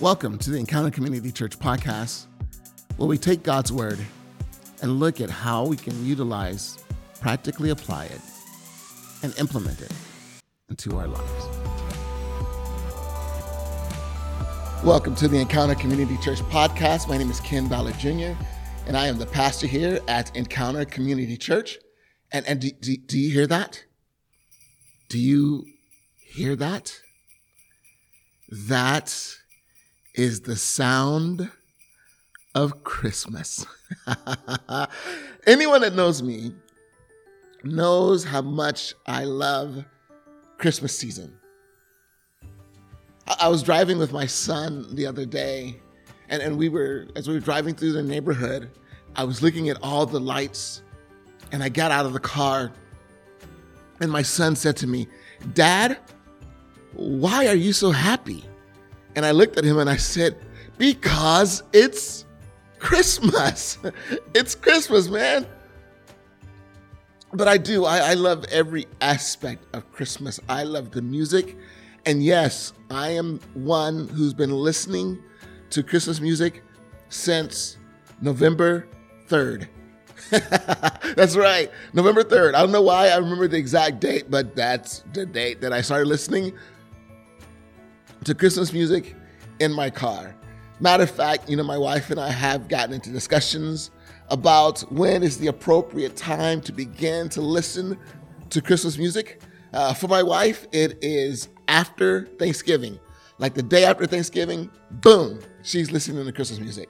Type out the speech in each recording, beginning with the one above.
Welcome to the Encounter Community Church podcast, where we take God's Word and look at how we can utilize, practically apply it, and implement it into our lives. Welcome to the Encounter Community Church podcast. My name is Ken Ballard Jr., and I am the pastor here at Encounter Community Church. And, and do, do, do you hear that? Do you hear that? That is the sound of Christmas. Anyone that knows me knows how much I love Christmas season. I was driving with my son the other day, and, and we were, as we were driving through the neighborhood, I was looking at all the lights, and I got out of the car, and my son said to me, Dad, why are you so happy? And I looked at him and I said, Because it's Christmas. it's Christmas, man. But I do. I, I, love every aspect of Christmas. I love the music. And yes, I am one who's been listening to Christmas music since November 3rd. that's right, November 3rd. I don't know why I remember the exact date, but that's the date that I started listening to Christmas music in my car. Matter of fact, you know, my wife and I have gotten into discussions about when is the appropriate time to begin to listen to Christmas music. Uh, for my wife, it is after Thanksgiving. Like the day after Thanksgiving, boom, she's listening to Christmas music.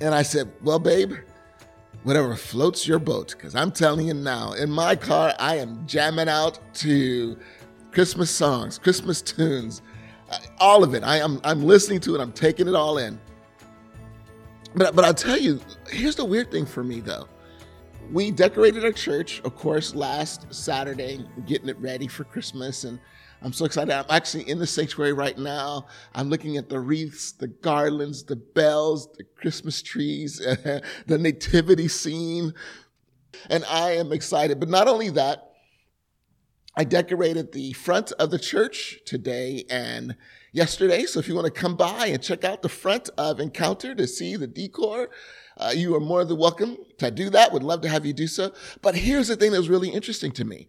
And I said, Well, babe, whatever floats your boat, because I'm telling you now, in my car, I am jamming out to Christmas songs, Christmas tunes, all of it. I am I'm listening to it. I'm taking it all in. But but I'll tell you, here's the weird thing for me though. We decorated our church, of course, last Saturday, getting it ready for Christmas, and I'm so excited. I'm actually in the sanctuary right now. I'm looking at the wreaths, the garlands, the bells, the Christmas trees, the nativity scene, and I am excited. But not only that, I decorated the front of the church today and yesterday. So if you want to come by and check out the front of Encounter to see the decor, uh, you are more than welcome to do that. Would love to have you do so. But here's the thing that was really interesting to me.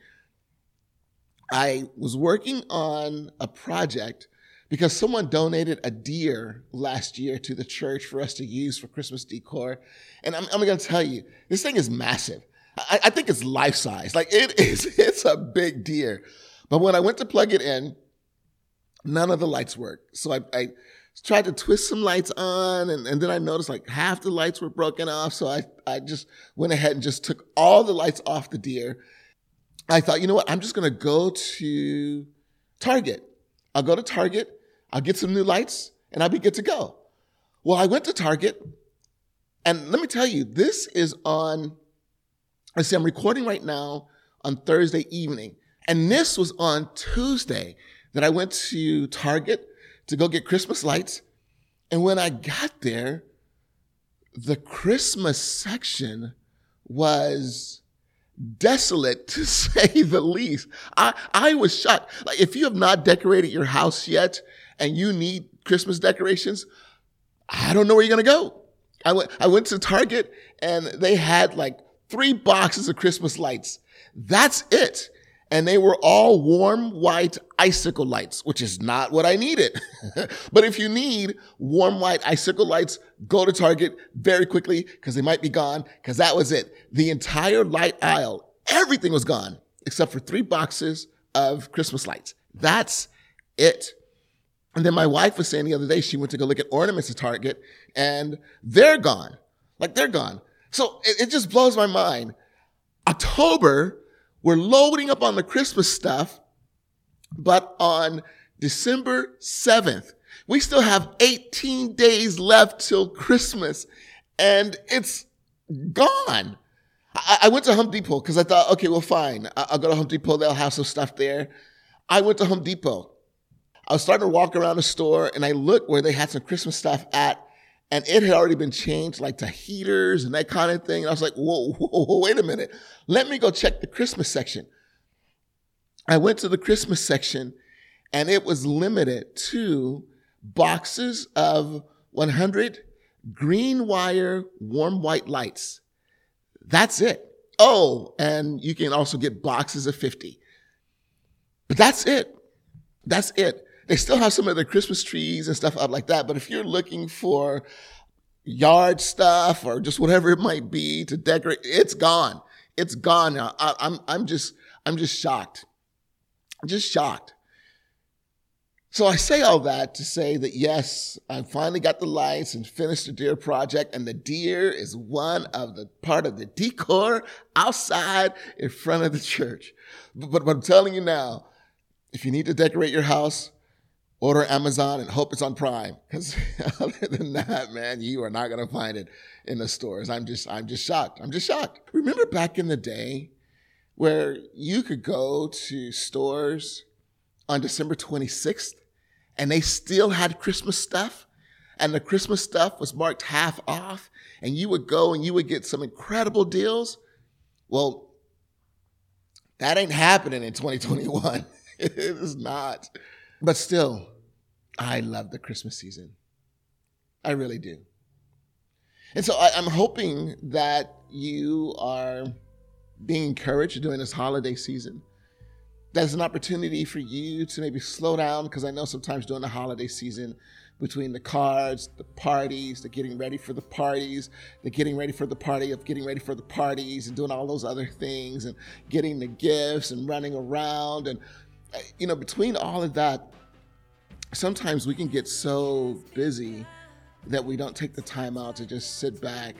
I was working on a project because someone donated a deer last year to the church for us to use for Christmas decor. And I'm, I'm going to tell you, this thing is massive. I, I think it's life size. Like it is, it's a big deer. But when I went to plug it in, none of the lights worked. So I, I tried to twist some lights on and, and then I noticed like half the lights were broken off. So I, I just went ahead and just took all the lights off the deer. I thought, you know what? I'm just going to go to Target. I'll go to Target. I'll get some new lights and I'll be good to go. Well, I went to Target and let me tell you, this is on I see I'm recording right now on Thursday evening. And this was on Tuesday that I went to Target to go get Christmas lights. And when I got there, the Christmas section was desolate to say the least. I, I was shocked. Like if you have not decorated your house yet and you need Christmas decorations, I don't know where you're going to go. I went, I went to Target and they had like three boxes of Christmas lights. That's it. And they were all warm white icicle lights, which is not what I needed. but if you need warm white icicle lights, go to Target very quickly because they might be gone because that was it. The entire light aisle, everything was gone except for three boxes of Christmas lights. That's it. And then my wife was saying the other day, she went to go look at ornaments at Target and they're gone. Like they're gone. So it, it just blows my mind. October, we're loading up on the Christmas stuff, but on December 7th, we still have 18 days left till Christmas and it's gone. I, I went to Home Depot because I thought, okay, well, fine. I'll go to Home Depot. They'll have some stuff there. I went to Home Depot. I was starting to walk around the store and I looked where they had some Christmas stuff at and it had already been changed like to heaters and that kind of thing. And I was like, whoa, whoa, whoa, wait a minute. Let me go check the Christmas section. I went to the Christmas section and it was limited to boxes of 100 green wire warm white lights. That's it. Oh, and you can also get boxes of 50. But that's it. That's it. They still have some of their Christmas trees and stuff up like that. But if you're looking for yard stuff or just whatever it might be to decorate, it's gone. It's gone now. I, I'm, I'm just, I'm just shocked. I'm just shocked. So I say all that to say that yes, I finally got the lights and finished the deer project, and the deer is one of the part of the decor outside in front of the church. But, but, but I'm telling you now, if you need to decorate your house, order Amazon and hope it's on Prime. Because other than that, man, you are not gonna find it in the stores. I'm just, I'm just shocked. I'm just shocked. Remember back in the day where you could go to stores on December 26th and they still had Christmas stuff. And the Christmas stuff was marked half off. And you would go and you would get some incredible deals. Well, that ain't happening in 2021. it is not. But still, I love the Christmas season. I really do. And so I, am hoping that you are being encouraged during this holiday season that's an opportunity for you to maybe slow down because I know sometimes during the holiday season, between the cards, the parties, the getting ready for the parties, the getting ready for the party of getting ready for the parties and doing all those other things and getting the gifts and running around. And, you know, between all of that, sometimes we can get so busy that we don't take the time out to just sit back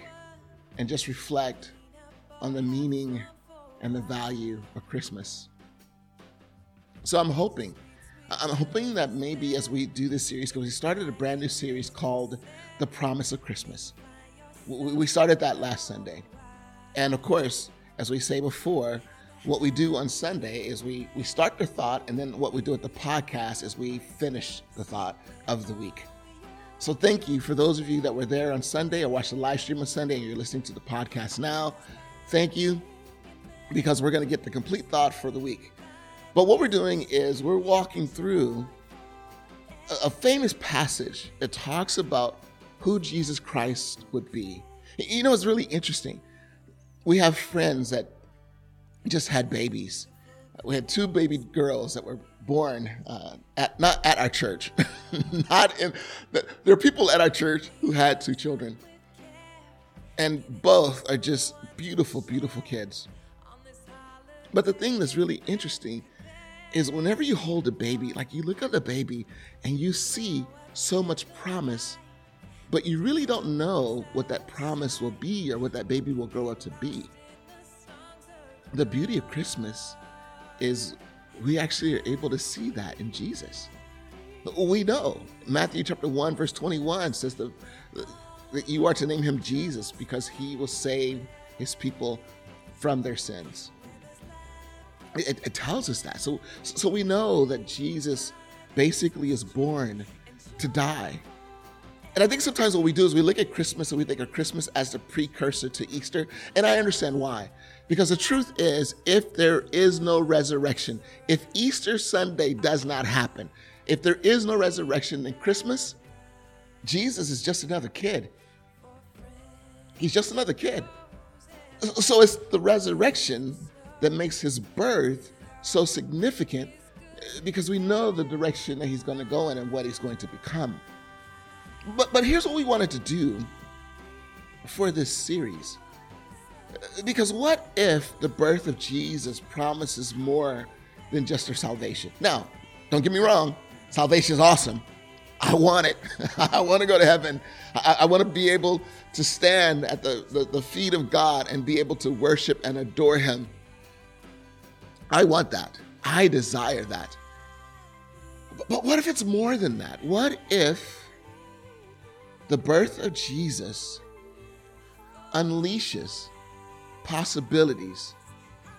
and just reflect on the meaning and the value of Christmas. So I'm hoping, I'm hoping that maybe as we do this series, because we started a brand new series called The Promise of Christmas. We started that last Sunday. And of course, as we say before, what we do on Sunday is we, we start the thought, and then what we do at the podcast is we finish the thought of the week. So thank you for those of you that were there on Sunday or watched the live stream on Sunday and you're listening to the podcast now. Thank you because we're going to get the complete thought for the week. But what we're doing is we're walking through a, a famous passage that talks about who Jesus Christ would be. You know, it's really interesting. We have friends that just had babies. We had two baby girls that were born uh, at not at our church, not in. There are people at our church who had two children, and both are just beautiful, beautiful kids. But the thing that's really interesting is whenever you hold a baby, like you look at the baby and you see so much promise, but you really don't know what that promise will be or what that baby will grow up to be. The beauty of Christmas is we actually are able to see that in Jesus. We know Matthew chapter 1, verse 21 says that you are to name him Jesus because he will save his people from their sins. It, it, tells us that. So, so we know that Jesus basically is born to die. And I think sometimes what we do is we look at Christmas and we think of Christmas as the precursor to Easter. And I understand why. Because the truth is, if there is no resurrection, if Easter Sunday does not happen, if there is no resurrection, then Christmas, Jesus is just another kid. He's just another kid. So it's the resurrection that makes his birth so significant eh, because we know the direction that he's going to go in and what he's going to become. But, but here's what we wanted to do for this series. Because what if the birth of Jesus promises more than just our salvation? Now, don't get me wrong, salvation is awesome. I want it. I want to go to heaven. I, I want to be able to stand at the, the, the feet of God and be able to worship and adore him I want that. I desire that. But what if it's more than that? What if the birth of Jesus unleashes possibilities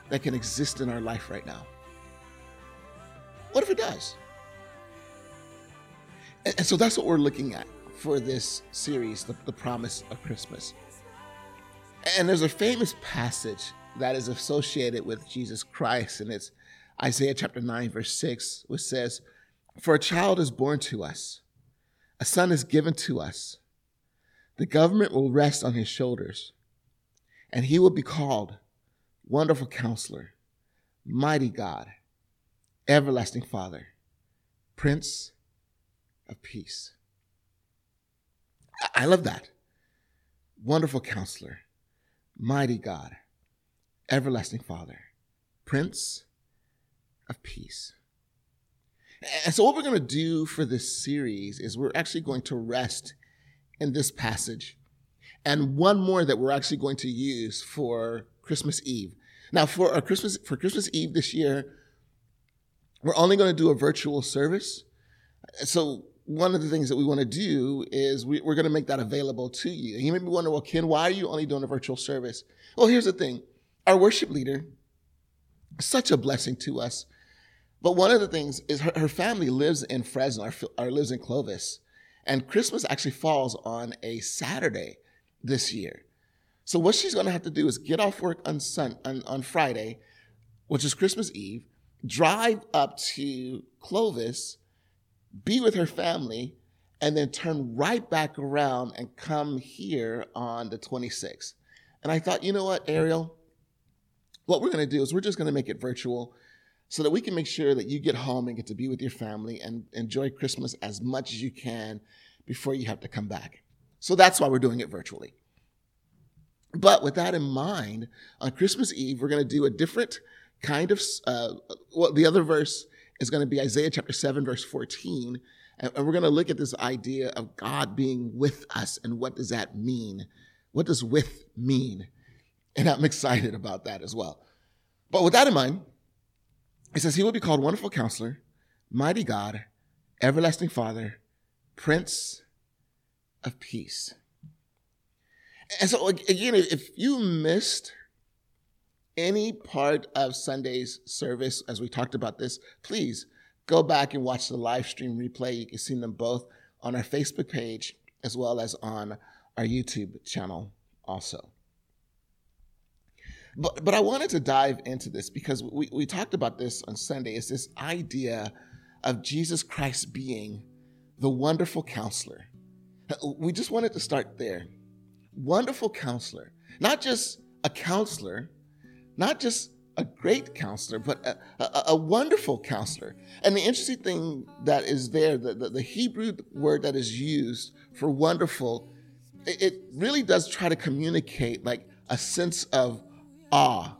that can exist in our life right now? What if it does? And, so that's what we're looking at for this series, the, the Promise of Christmas. And there's a famous passage that is associated with Jesus Christ. And it's Isaiah chapter 9, verse 6, which says, For a child is born to us, A son is given to us. The government will rest on his shoulders, and he will be called Wonderful Counselor, Mighty God, Everlasting Father, Prince of Peace. I love that. Wonderful Counselor, Mighty God, Everlasting Father, Prince of Peace. And so, what we're going to do for this series is we're actually going to rest in this passage and one more that we're actually going to use for Christmas Eve. Now, for our Christmas for Christmas Eve this year, we're only going to do a virtual service. So, one of the things that we want to do is we, are going to make that available to you. And you may be wondering, well, Ken, why are you only doing a virtual service? Well, here's the thing: our worship leader, such a blessing to us. But one of the things is her, her family lives in Fresno or, or lives in Clovis. And Christmas actually falls on a Saturday this year. So what she's going to have to do is get off work on, sun, on, on Friday, which is Christmas Eve, drive up to Clovis, be with her family, and then turn right back around and come here on the 26th. And I thought, you know what, Ariel? What we're going to do is we're just going to make it virtual so that we can make sure that you get home and get to be with your family and enjoy Christmas as much as you can before you have to come back. So that's why we're doing it virtually. But with that in mind, on Christmas Eve, we're going to do a different kind of, uh, well, the other verse is going to be Isaiah chapter 7, verse 14. And we're going to look at this idea of God being with us and what does that mean? What does with mean? And I'm excited about that as well. But with that in mind, it says, He will be called Wonderful Counselor, Mighty God, Everlasting Father, Prince of Peace. And so, again, if you missed any part of Sunday's service, as we talked about this, please go back and watch the live stream replay. You can see them both on our Facebook page as well as on our YouTube channel also. But but I wanted to dive into this because we, we talked about this on Sunday. It's this idea of Jesus Christ being the wonderful counselor. We just wanted to start there. Wonderful counselor. Not just a counselor, not just a great counselor, but a, a, a wonderful counselor. And the interesting thing that is there, the, the, the Hebrew word that is used for wonderful, it, it really does try to communicate like a sense of awe,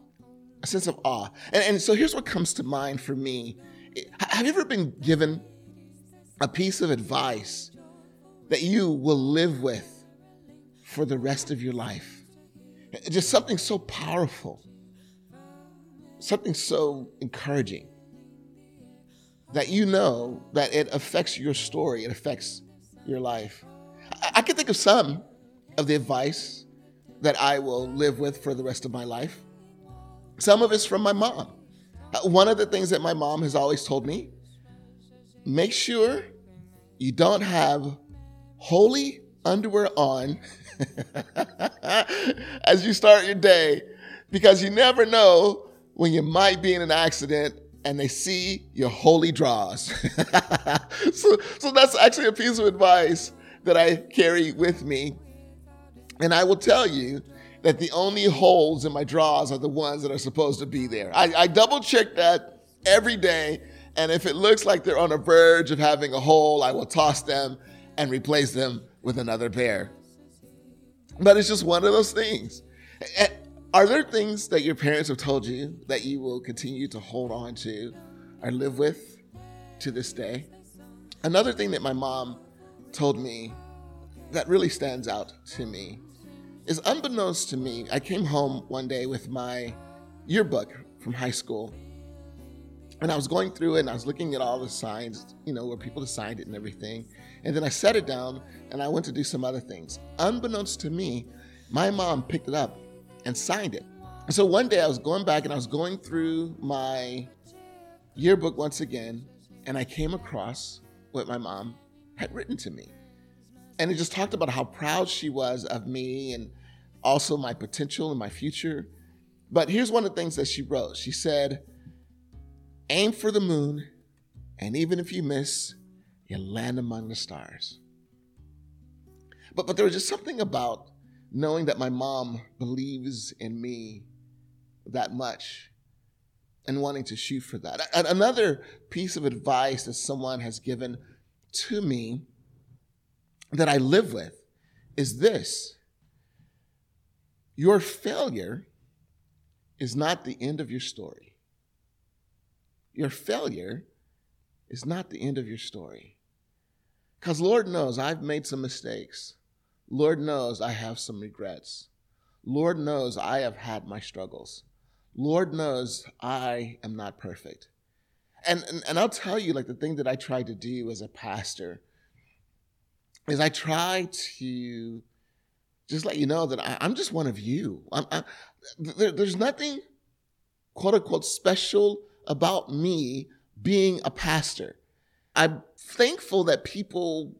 a sense of awe. And, and so here's what comes to mind for me. Have you ever been given a piece of advice that you will live with for the rest of your life? Just something so powerful, something so encouraging that you know that it affects your story, it affects your life. I, I can think of some of the advice that I will live with for the rest of my life. Some of it's from my mom. One of the things that my mom has always told me make sure you don't have holey underwear on as you start your day because you never know when you might be in an accident and they see your holey draws. so, so that's actually a piece of advice that I carry with me and I will tell you that the only holes in my drawers are the ones that are supposed to be there. I, I double check that every day. And if it looks like they're on a verge of having a hole, I will toss them and replace them with another pair. But it's just one of those things. Are there things that your parents have told you that you will continue to hold on to or live with to this day? Another thing that my mom told me that really stands out to me is unbeknownst to me, I came home one day with my yearbook from high school. And I was going through it and I was looking at all the signs, you know, where people had signed it and everything. And then I set it down and I went to do some other things. Unbeknownst to me, my mom picked it up and signed it. And so one day I was going back and I was going through my yearbook once again, and I came across what my mom had written to me and it just talked about how proud she was of me and also my potential and my future. But here's one of the things that she wrote. She said, Aim for the moon, and even if you miss, you land among the stars. But but there was just something about knowing that my mom believes in me that much and wanting to shoot for that. Another piece of advice that someone has given to me that I live with is this your failure is not the end of your story. Your failure is not the end of your story. Because Lord knows I've made some mistakes. Lord knows I have some regrets. Lord knows I have had my struggles. Lord knows I am not perfect. And, and, and I'll tell you, like, the thing that I try to do as a pastor is I try to just let you know that I, am just one of you. I, there, there's nothing, quote unquote, special about me being a pastor. I'm thankful that people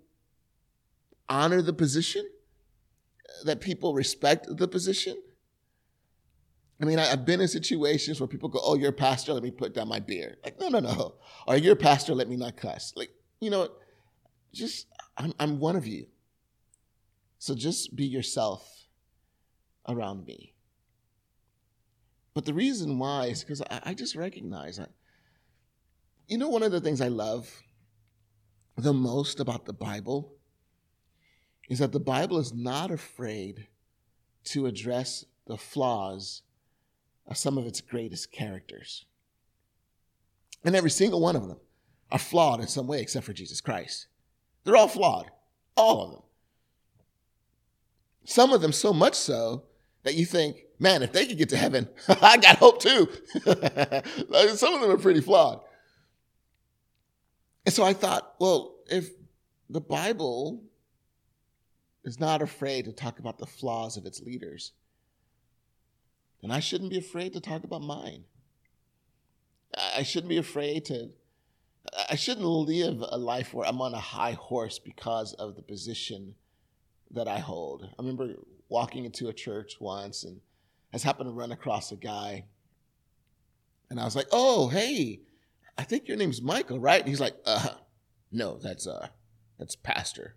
honor the position, that people respect the position. I mean, I, have been in situations where people go, "Oh, you're a pastor. Let me put down my beer." Like, no, no, no. Or you're a pastor. Let me not cuss. Like, you know, just I'm, I'm one of you. So just be yourself around me. But the reason why is because I, I just recognize that. You know, one of the things I love the most about the Bible is that the Bible is not afraid to address the flaws of some of its greatest characters. And every single one of them are flawed in some way except for Jesus Christ. They're all flawed, all of them. Some of them so much so that you think, man, if they could get to heaven, I got hope too. some of them are pretty flawed. And so I thought, well, if the Bible is not afraid to talk about the flaws of its leaders, then I shouldn't be afraid to talk about mine. I shouldn't be afraid to, I shouldn't live a life where I'm on a high horse because of the position that I hold. I remember walking into a church once and Just happened to run across a guy. And I was like, oh, hey, I think your name's Michael, right? And he's like, uh, no, that's, uh, that's Pastor,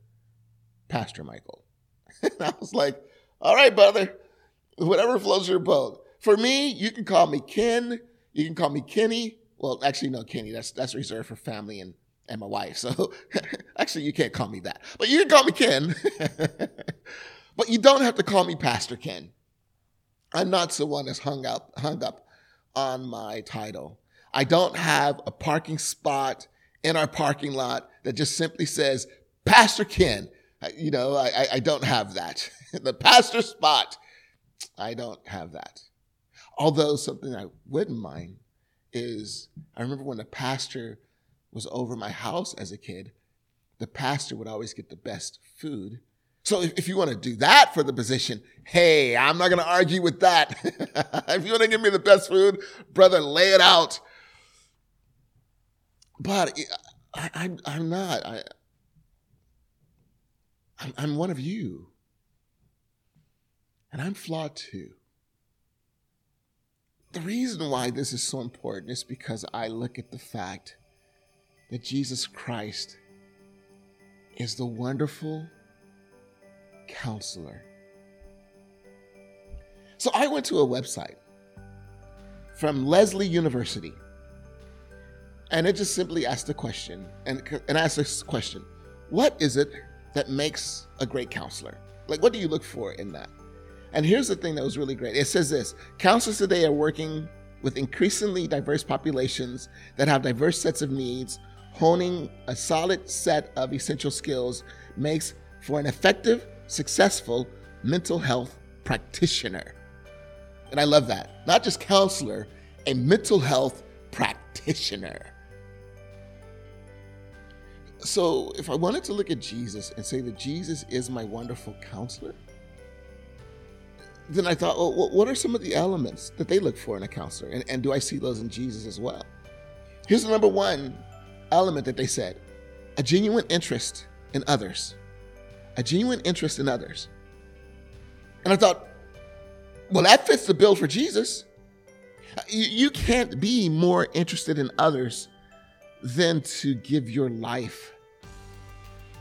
Pastor Michael. and I was like, all right, brother, whatever floats your boat. For me, you can call me Ken. You can call me Kenny. Well, actually, no, Kenny. That's that's reserved for family and and my wife. So actually, you can't call me that. But you can call me Ken. but you don't have to call me Pastor Ken. I'm not someone that's hung up hung up on my title. I don't have a parking spot in our parking lot that just simply says Pastor Ken. You know, I, I don't have that. the pastor spot I don't have that. Although something I wouldn't mind is I remember when the pastor was over my house as a kid, the pastor would always get the best food. So if, if you want to do that for the position, hey, I'm not going to argue with that. if you want to give me the best food, brother, lay it out. But eh, I, am not. I, I'm, I'm one of you. And I'm flawed too. The reason why this is so important is because I look at the fact that Jesus Christ is the wonderful counselor. So I went to a website from Lesley University, and it just simply asked the question, and, and asked this question What is it that makes a great counselor? Like, what do you look for in that? And here's the thing that was really great it says this counselors today are working with increasingly diverse populations that have diverse sets of needs. Honing a solid set of essential skills makes for an effective, successful mental health practitioner. And I love that. Not just counselor, a mental health practitioner. So, if I wanted to look at Jesus and say that Jesus is my wonderful counselor, then I thought, well, what are some of the elements that they look for in a counselor? And, and do I see those in Jesus as well? Here's the number one element that they said a genuine interest in others. A genuine interest in others. And I thought, well, that fits the bill for Jesus. You, you can't be more interested in others than to give your life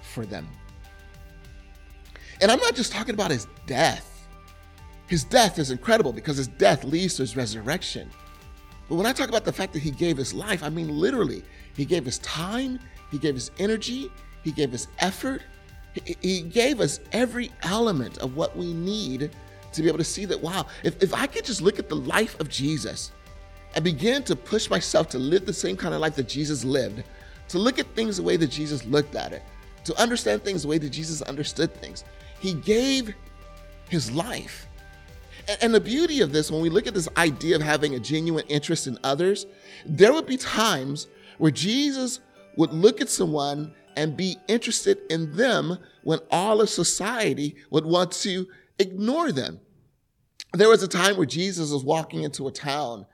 for them. And I'm not just talking about his death. His death is incredible because his death leads to his resurrection. But when I talk about the fact that he gave his life, I mean literally. He gave his time, he gave his energy, he gave his effort, he gave us every element of what we need to be able to see that, wow, if, if I could just look at the life of Jesus and begin to push myself to live the same kind of life that Jesus lived, to look at things the way that Jesus looked at it, to understand things the way that Jesus understood things, he gave his life. And, and the beauty of this, when we look at this idea of having a genuine interest in others, there would be times where Jesus would look at someone and be interested in them when all of society would want to ignore them. There was a time where Jesus was walking into a town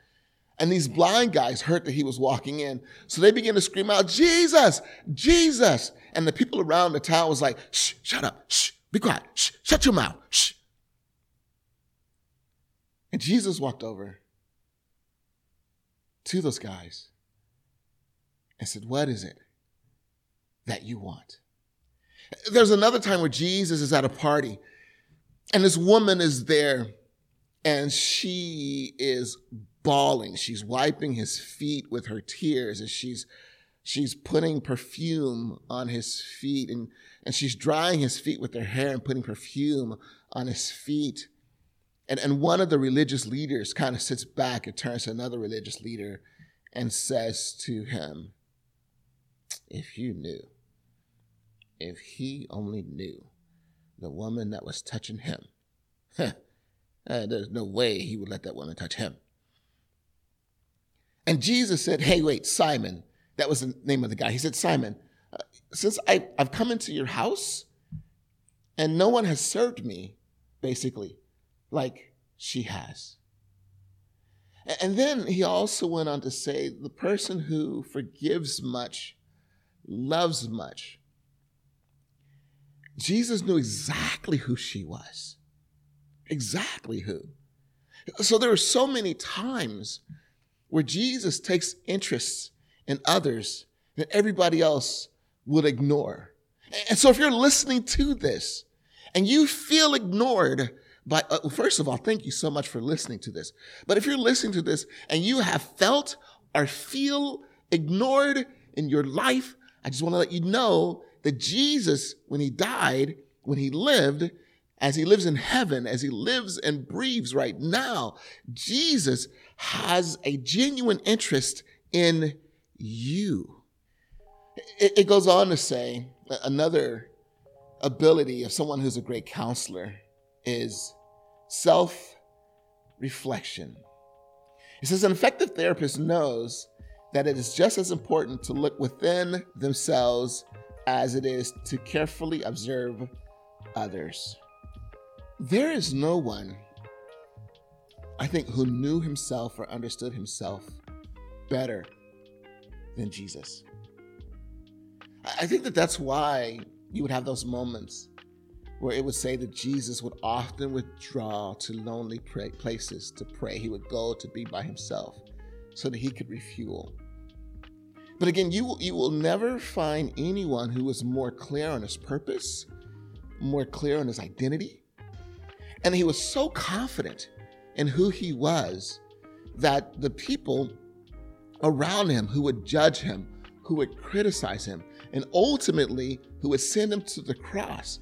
and these blind guys heard that he was walking in. So they began to scream out, Jesus, Jesus. And the people around the town was like, shh, shut up, shh, be quiet, shh, shut your mouth, shh. And Jesus walked over to those guys and said, What is it that you want? There's another time where Jesus is at a party and this woman is there and she is bawling. She's wiping his feet with her tears as she's she's putting perfume on his feet and, and she's drying his feet with her hair and putting perfume on his feet. And, and one of the religious leaders kind of sits back and turns to another religious leader and says to him, If you knew if he only knew the woman that was touching him, uh, there's no way he would let that woman touch him. And Jesus said, Hey, wait, Simon, that was the name of the guy. He said, Simon, uh, since I, I've come into your house and no one has served me, basically, like she has. And then he also went on to say, The person who forgives much loves much. Jesus knew exactly who she was. Exactly who. So there are so many times where Jesus takes interest in others that everybody else would ignore. And so if you're listening to this and you feel ignored by, uh, first of all, thank you so much for listening to this. But if you're listening to this and you have felt or feel ignored in your life, I just want to let you know that Jesus, when he died, when he lived, as he lives in heaven, as he lives and breathes right now, Jesus has a genuine interest in you. It, it goes on to say another ability of someone who's a great counselor is self reflection. It says an effective therapist knows that it is just as important to look within themselves as it is to carefully observe others. There is no one, I think, who knew himself or understood himself better than Jesus. I think that that's why you would have those moments where it would say that Jesus would often withdraw to lonely places to pray. He would go to be by himself so that he could refuel. But again, you, you will never find anyone who was more clear on his purpose, more clear on his identity. And he was so confident in who he was that the people around him who would judge him, who would criticize him, and ultimately who would send him to the cross.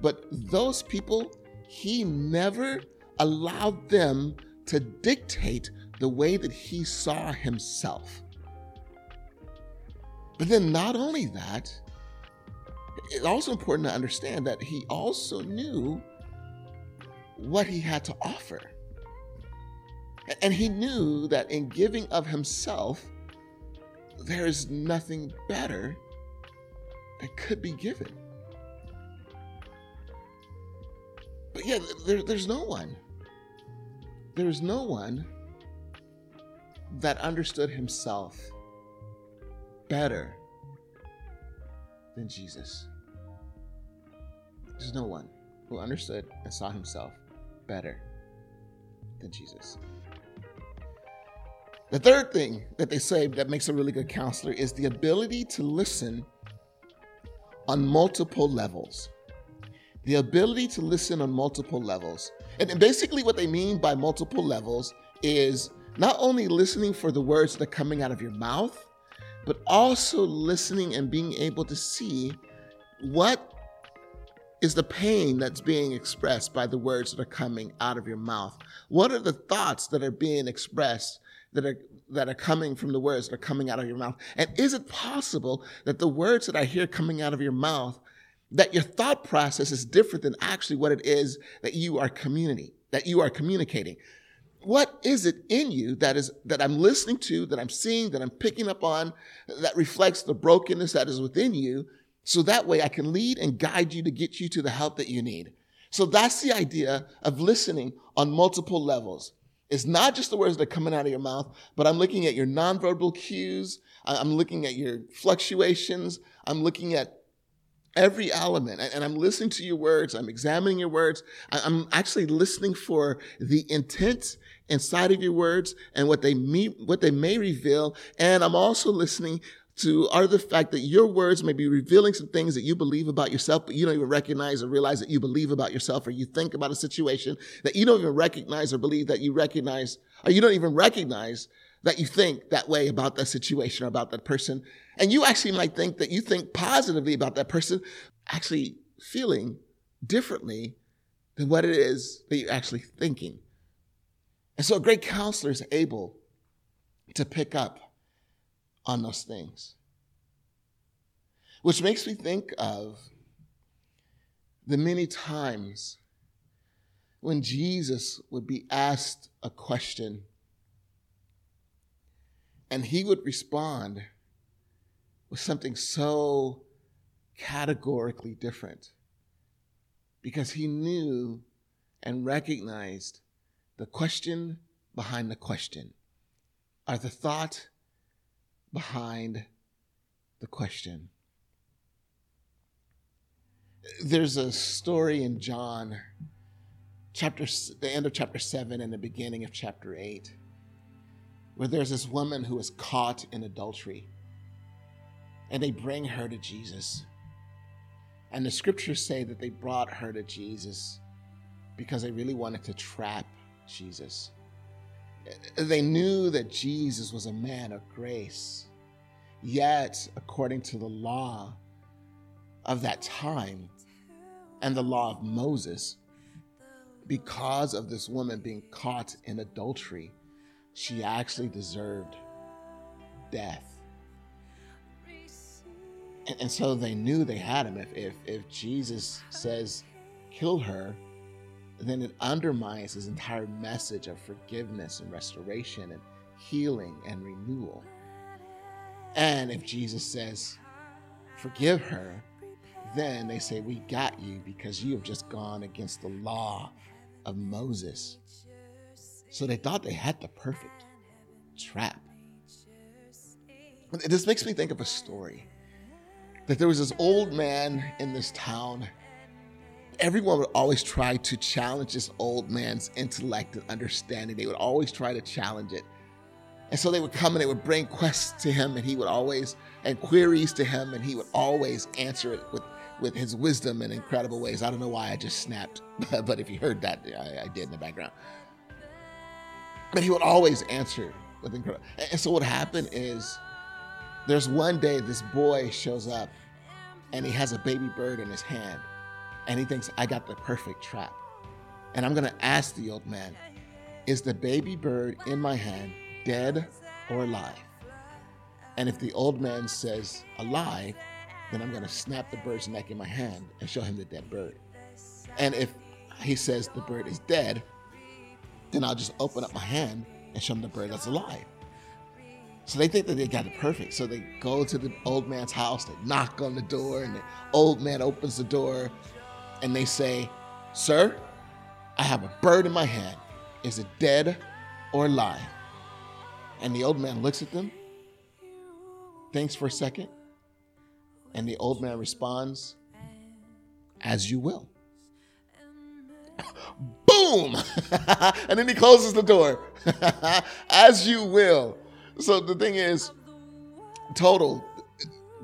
But those people, he never allowed them to dictate the way that he saw himself. But then, not only that, it's also important to understand that he also knew what he had to offer. And he knew that in giving of himself, there is nothing better that could be given. But yeah, there, there's no one. There's no one that understood himself better than Jesus. There's no one who understood and saw himself better than Jesus. The third thing that they say that makes a really good counselor is the ability to listen on multiple levels. the ability to listen on multiple levels. And basically, what they mean by multiple levels is not only listening for the words that are coming out of your mouth, but also listening and being able to see what is the pain that's being expressed by the words that are coming out of your mouth? What are the thoughts that are being expressed that are that are coming from the words that are coming out of your mouth? And is it possible that the words that I hear coming out of your mouth, that your thought process is different than actually what it is that you are communicating, that you are communicating? What is it in you that is that I'm listening to, that I'm seeing, that I'm picking up on, that reflects the brokenness that is within you? So that way I can lead and guide you to get you to the help that you need. So that's the idea of listening on multiple levels. It's not just the words that are coming out of your mouth, but I'm looking at your nonverbal cues. I'm looking at your fluctuations. I'm looking at every element and I'm listening to your words. I'm examining your words. I'm actually listening for the intent inside of your words and what they mean, what they may reveal. And I'm also listening to are the fact that your words may be revealing some things that you believe about yourself, but you don't even recognize or realize that you believe about yourself, or you think about a situation that you don't even recognize or believe that you recognize, or you don't even recognize that you think that way about that situation or about that person. And you actually might think that you think positively about that person, actually feeling differently than what it is that you're actually thinking. And so a great counselor is able to pick up on those things. Which makes me think of the many times when Jesus would be asked a question and he would respond with something so categorically different because he knew and recognized the question behind the question are the thought behind the question. There's a story in John, chapter the end of chapter seven and the beginning of chapter eight, where there's this woman who is caught in adultery, and they bring her to Jesus. And the scriptures say that they brought her to Jesus because they really wanted to trap Jesus. They knew that Jesus was a man of grace. Yet, according to the law of that time and the law of Moses, because of this woman being caught in adultery, she actually deserved death. And, and, so they knew they had him. If, if, if Jesus says, kill her, then it undermines his entire message of forgiveness and restoration and healing and renewal. And if Jesus says, forgive her, then they say, We got you because you have just gone against the law of Moses. So they thought they had the perfect trap. This makes me think of a story that there was this old man in this town everyone would always try to challenge this old man's intellect and understanding. They would always try to challenge it. And so they would come and they would bring quests to him, and he would always, and queries to him, and he would always answer it with, with his wisdom in incredible ways. I don't know why I just snapped, but if you heard that, I, I did in the background. But he would always answer with incredible. And so what happened is there's one day this boy shows up and he has a baby bird in his hand and he thinks, I got the perfect trap. And I'm going to ask the old man, Is the baby bird in my hand dead or alive? And if the old man says alive, then I'm going to snap the bird's neck in my hand and show him the dead bird. And if he says the bird is dead, then I'll just open up my hand and show him the bird that's alive. So they think that they got it perfect. So they go to the old man's house, they knock on the door, and the old man opens the door and they say, Sir, I have a bird in my hand. Is it dead or alive? And the old man looks at them, thinks for a second, and the old man responds, As you will. Boom! and then he closes the door. As you will. So the thing is, total,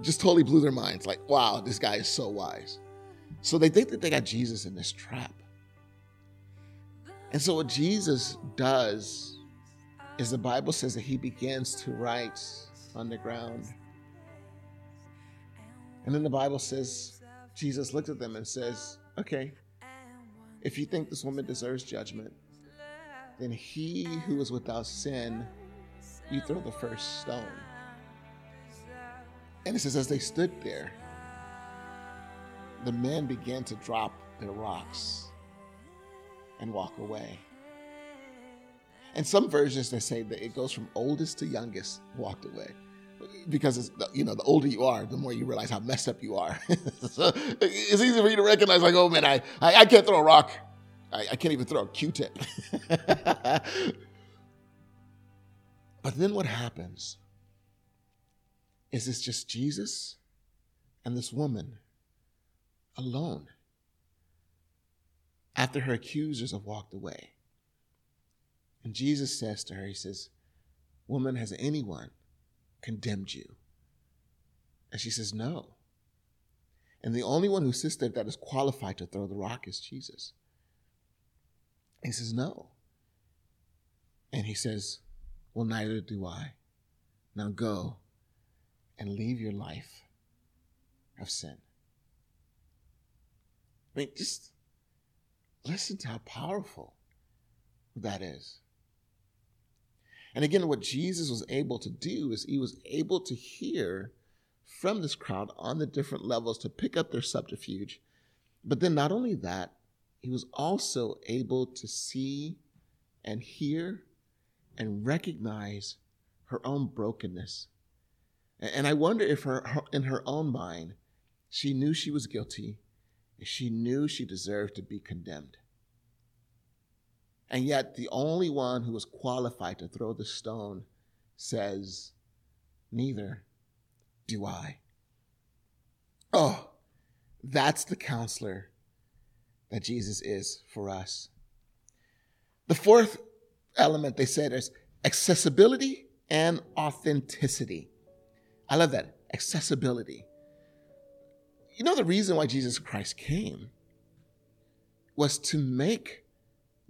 just totally blew their minds. Like, wow, this guy is so wise. So they think that they got Jesus in this trap. And so what Jesus does is the Bible says that he begins to write on the ground. And then the Bible says, Jesus looked at them and says, Okay, if you think this woman deserves judgment, then he who is without sin, you throw the first stone. And it says, as they stood there, the men began to drop their rocks and walk away. And some versions they say that it goes from oldest to youngest walked away. Because you know, the older you are, the more you realize how messed up you are. so it's easy for you to recognize, like, oh man, I, I, I can't throw a rock. I, I can't even throw a Q-tip. but then what happens is it's just Jesus and this woman alone after her accusers have walked away. And Jesus says to her, He says, Woman, has anyone condemned you? And she says, No. And the only one who sits there that is qualified to throw the rock is Jesus. He says, No. And he says, Well, neither do I. Now go and leave your life of sin. I mean, just listen to how powerful that is. And again, what Jesus was able to do is he was able to hear from this crowd on the different levels to pick up their subterfuge. But then, not only that, he was also able to see and hear and recognize her own brokenness. And I wonder if her, in her own mind, she knew she was guilty she knew she deserved to be condemned. And yet, the only one who was qualified to throw the stone says, Neither do I. Oh, that's the counselor that Jesus is for us. The fourth element they said is accessibility and authenticity. I love that. Accessibility. You know, the reason why Jesus Christ came was to make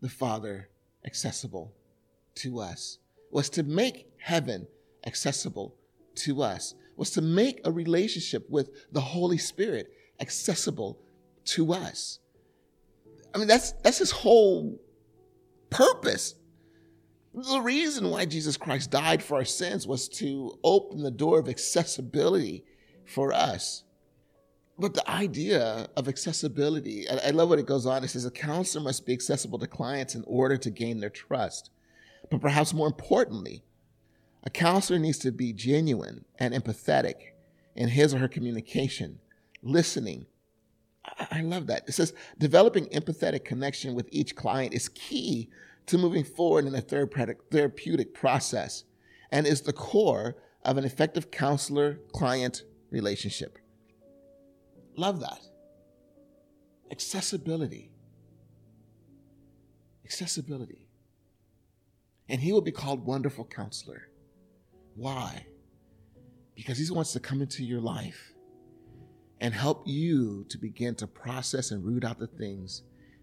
the Father accessible to us, was to make heaven accessible to us, was to make a relationship with the Holy Spirit accessible to us. I mean, that's, that's his whole purpose. The reason why Jesus Christ died for our sins was to open the door of accessibility for us. But the idea of accessibility, I love what it goes on. It says a counselor must be accessible to clients in order to gain their trust. But perhaps more importantly, a counselor needs to be genuine and empathetic in his or her communication, listening. I love that. It says developing empathetic connection with each client is key to moving forward in a therapeutic process and is the core of an effective counselor client relationship. Love that. Accessibility. Accessibility. And he will be called Wonderful Counselor. Why? Because he wants to come into your life and help you to begin to process and root out the things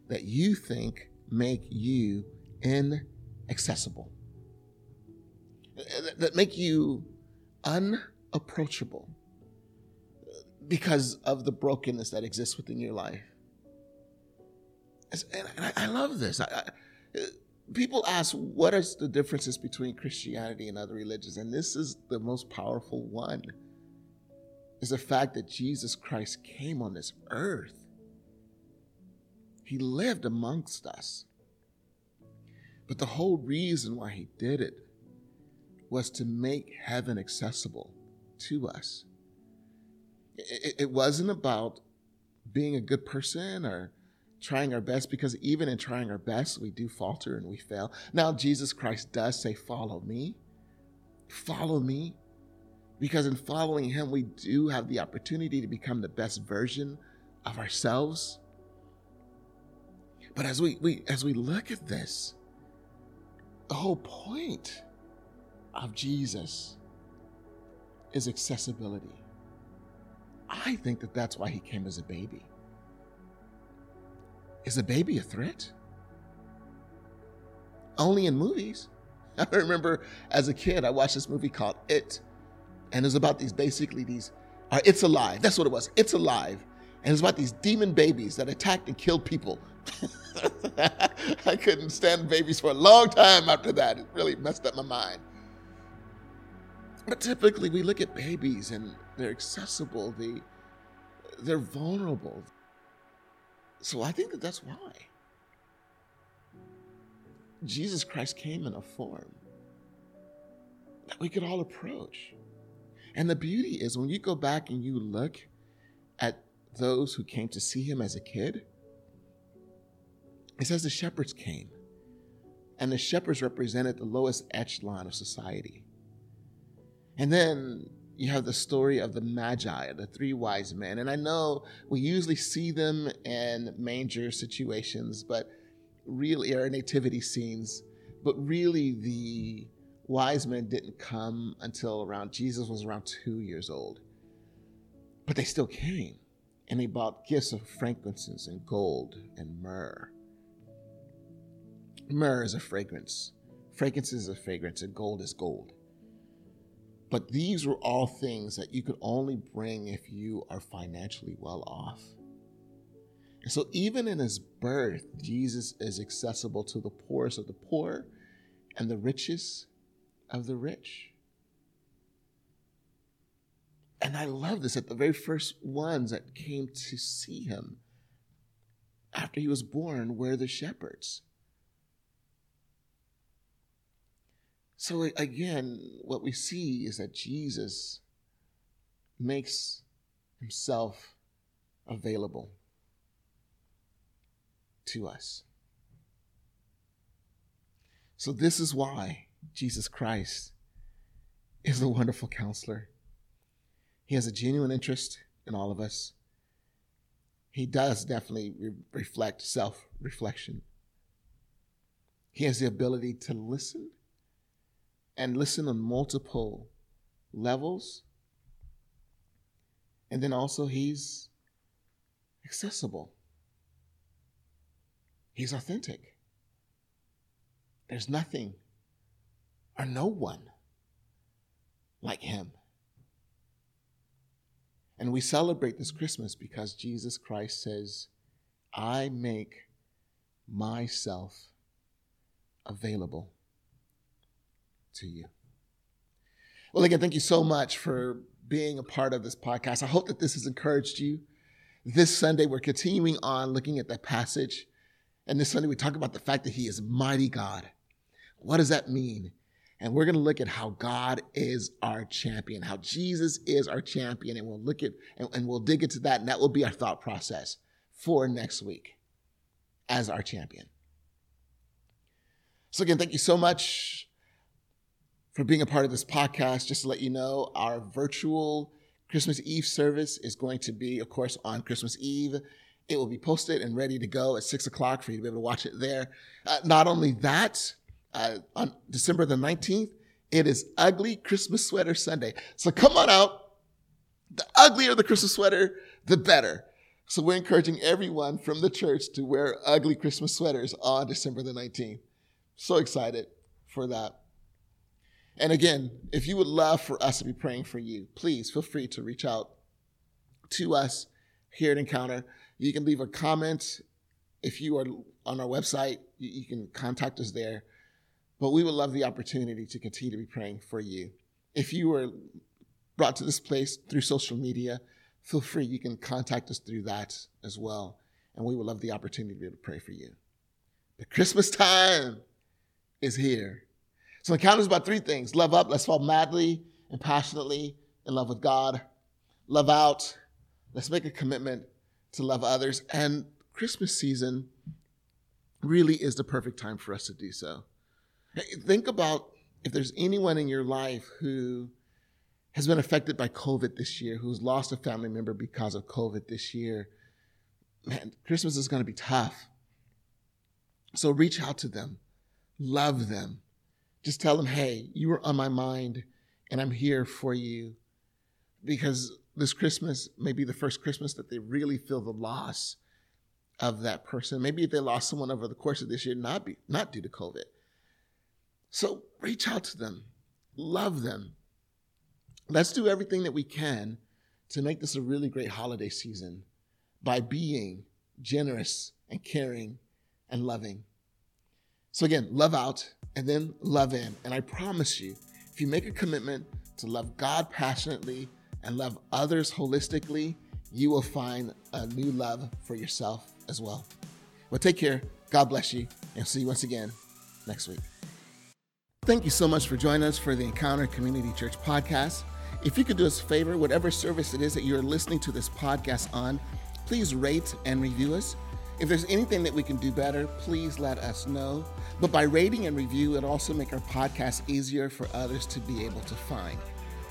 that you think make you inaccessible, that make you unapproachable because of the brokenness that exists within your life. And I, love this. People ask, what are the differences between Christianity and other religions? And this is the most powerful one is the fact that Jesus Christ came on this earth. He lived amongst us. But the whole reason why he did it was to make heaven accessible to us it, it wasn't about being a good person or trying our best because even in trying our best, we do falter and we fail. Now, Jesus Christ does say, Follow me. Follow me. Because in following him, we do have the opportunity to become the best version of ourselves. But as we, we as we look at this, the whole point of Jesus is accessibility. I think that that's why he came as a baby. Is a baby a threat? Only in movies. I remember as a kid, I watched this movie called It, and it was about these basically these, uh, It's Alive. That's what it was. It's Alive. And it was about these demon babies that attacked and killed people. I couldn't stand babies for a long time after that. It really messed up my mind. But typically, we look at babies and they're accessible, they, they're vulnerable. So I think that that's why. Jesus Christ came in a form that we could all approach. And the beauty is when you go back and you look at those who came to see him as a kid, it says the shepherds came. And the shepherds represented the lowest echelon of society. And then you have the story of the Magi, the three wise men. And I know we usually see them in manger situations, but really, or nativity scenes, but really the wise men didn't come until around Jesus was around two years old. But they still came, and they brought gifts of frankincense and gold and myrrh. Myrrh is a fragrance, frankincense is a fragrance, and gold is gold. But these were all things that you could only bring if you are financially well off. And so, even in his birth, Jesus is accessible to the poorest of the poor and the richest of the rich. And I love this that the very first ones that came to see him after he was born were the shepherds. So again, what we see is that Jesus makes himself available to us. So, this is why Jesus Christ is a wonderful counselor. He has a genuine interest in all of us. He does definitely re- reflect self reflection. He has the ability to listen and listen on multiple levels. And then also, he's accessible, he's authentic. There's nothing or no one like him. And we celebrate this Christmas because Jesus Christ says, I make myself available to you. Well, again, thank you so much for being a part of this podcast. I hope that this has encouraged you. This Sunday, we're continuing on looking at that passage. And this Sunday, we talk about the fact that He is mighty God. What does that mean? And we're going to look at how God is our champion, how Jesus is our champion. And we'll look at, and, and we'll dig into that. And that will be our thought process for next week as our champion. So, again, thank you so much for being a part of this podcast. Just to let you know, our virtual Christmas Eve service is going to be, of course, on Christmas Eve. It will be posted and ready to go at six o'clock for you to be able to watch it there. Uh, not only that, uh, on December the 19th, it is Ugly Christmas Sweater Sunday. So come on out. The uglier the Christmas sweater, the better. So we're encouraging everyone from the church to wear ugly Christmas sweaters on December the 19th. So excited for that. And again, if you would love for us to be praying for you, please feel free to reach out to us here at Encounter. You can leave a comment. If you are on our website, you can contact us there. But we would love the opportunity to continue to be praying for you. If you were brought to this place through social media, feel free. You can contact us through that as well. And we would love the opportunity to be able to pray for you. The Christmas time is here. So encounter is about three things love up, let's fall madly and passionately in love with God. Love out, let's make a commitment to love others. And Christmas season really is the perfect time for us to do so. Think about if there's anyone in your life who has been affected by COVID this year, who's lost a family member because of COVID this year. Man, Christmas is going to be tough. So reach out to them, love them, just tell them, hey, you were on my mind and I'm here for you. Because this Christmas may be the first Christmas that they really feel the loss of that person. Maybe they lost someone over the course of this year, not be not due to COVID. So reach out to them, love them. Let's do everything that we can to make this a really great holiday season by being generous and caring and loving. So again, love out and then love in. And I promise you, if you make a commitment to love God passionately and love others holistically, you will find a new love for yourself as well. Well, take care. God bless you. And see you once again next week. Thank you so much for joining us for the Encounter Community Church podcast. If you could do us a favor, whatever service it is that you're listening to this podcast on, please rate and review us. If there's anything that we can do better, please let us know. But by rating and review, it also make our podcast easier for others to be able to find.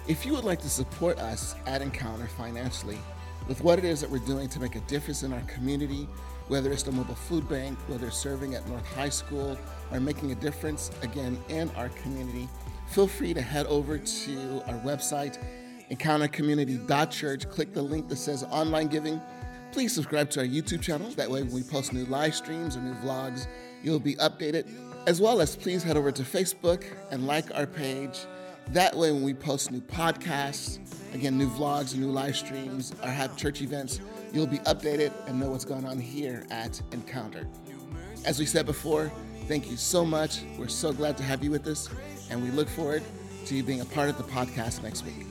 If you would like to support us at Encounter financially with what it is that we're doing to make a difference in our community, whether it's the mobile food bank, whether serving at North High School, or making a difference again in our community, feel free to head over to our website, encountercommunity.church. Click the link that says online giving. Please subscribe to our YouTube channel. That way, when we post new live streams or new vlogs, you'll be updated. As well as please head over to Facebook and like our page. That way, when we post new podcasts, again, new vlogs, new live streams, or have church events, you'll be updated and know what's going on here at Encounter. As we said before, thank you so much. We're so glad to have you with us, and we look forward to you being a part of the podcast next week.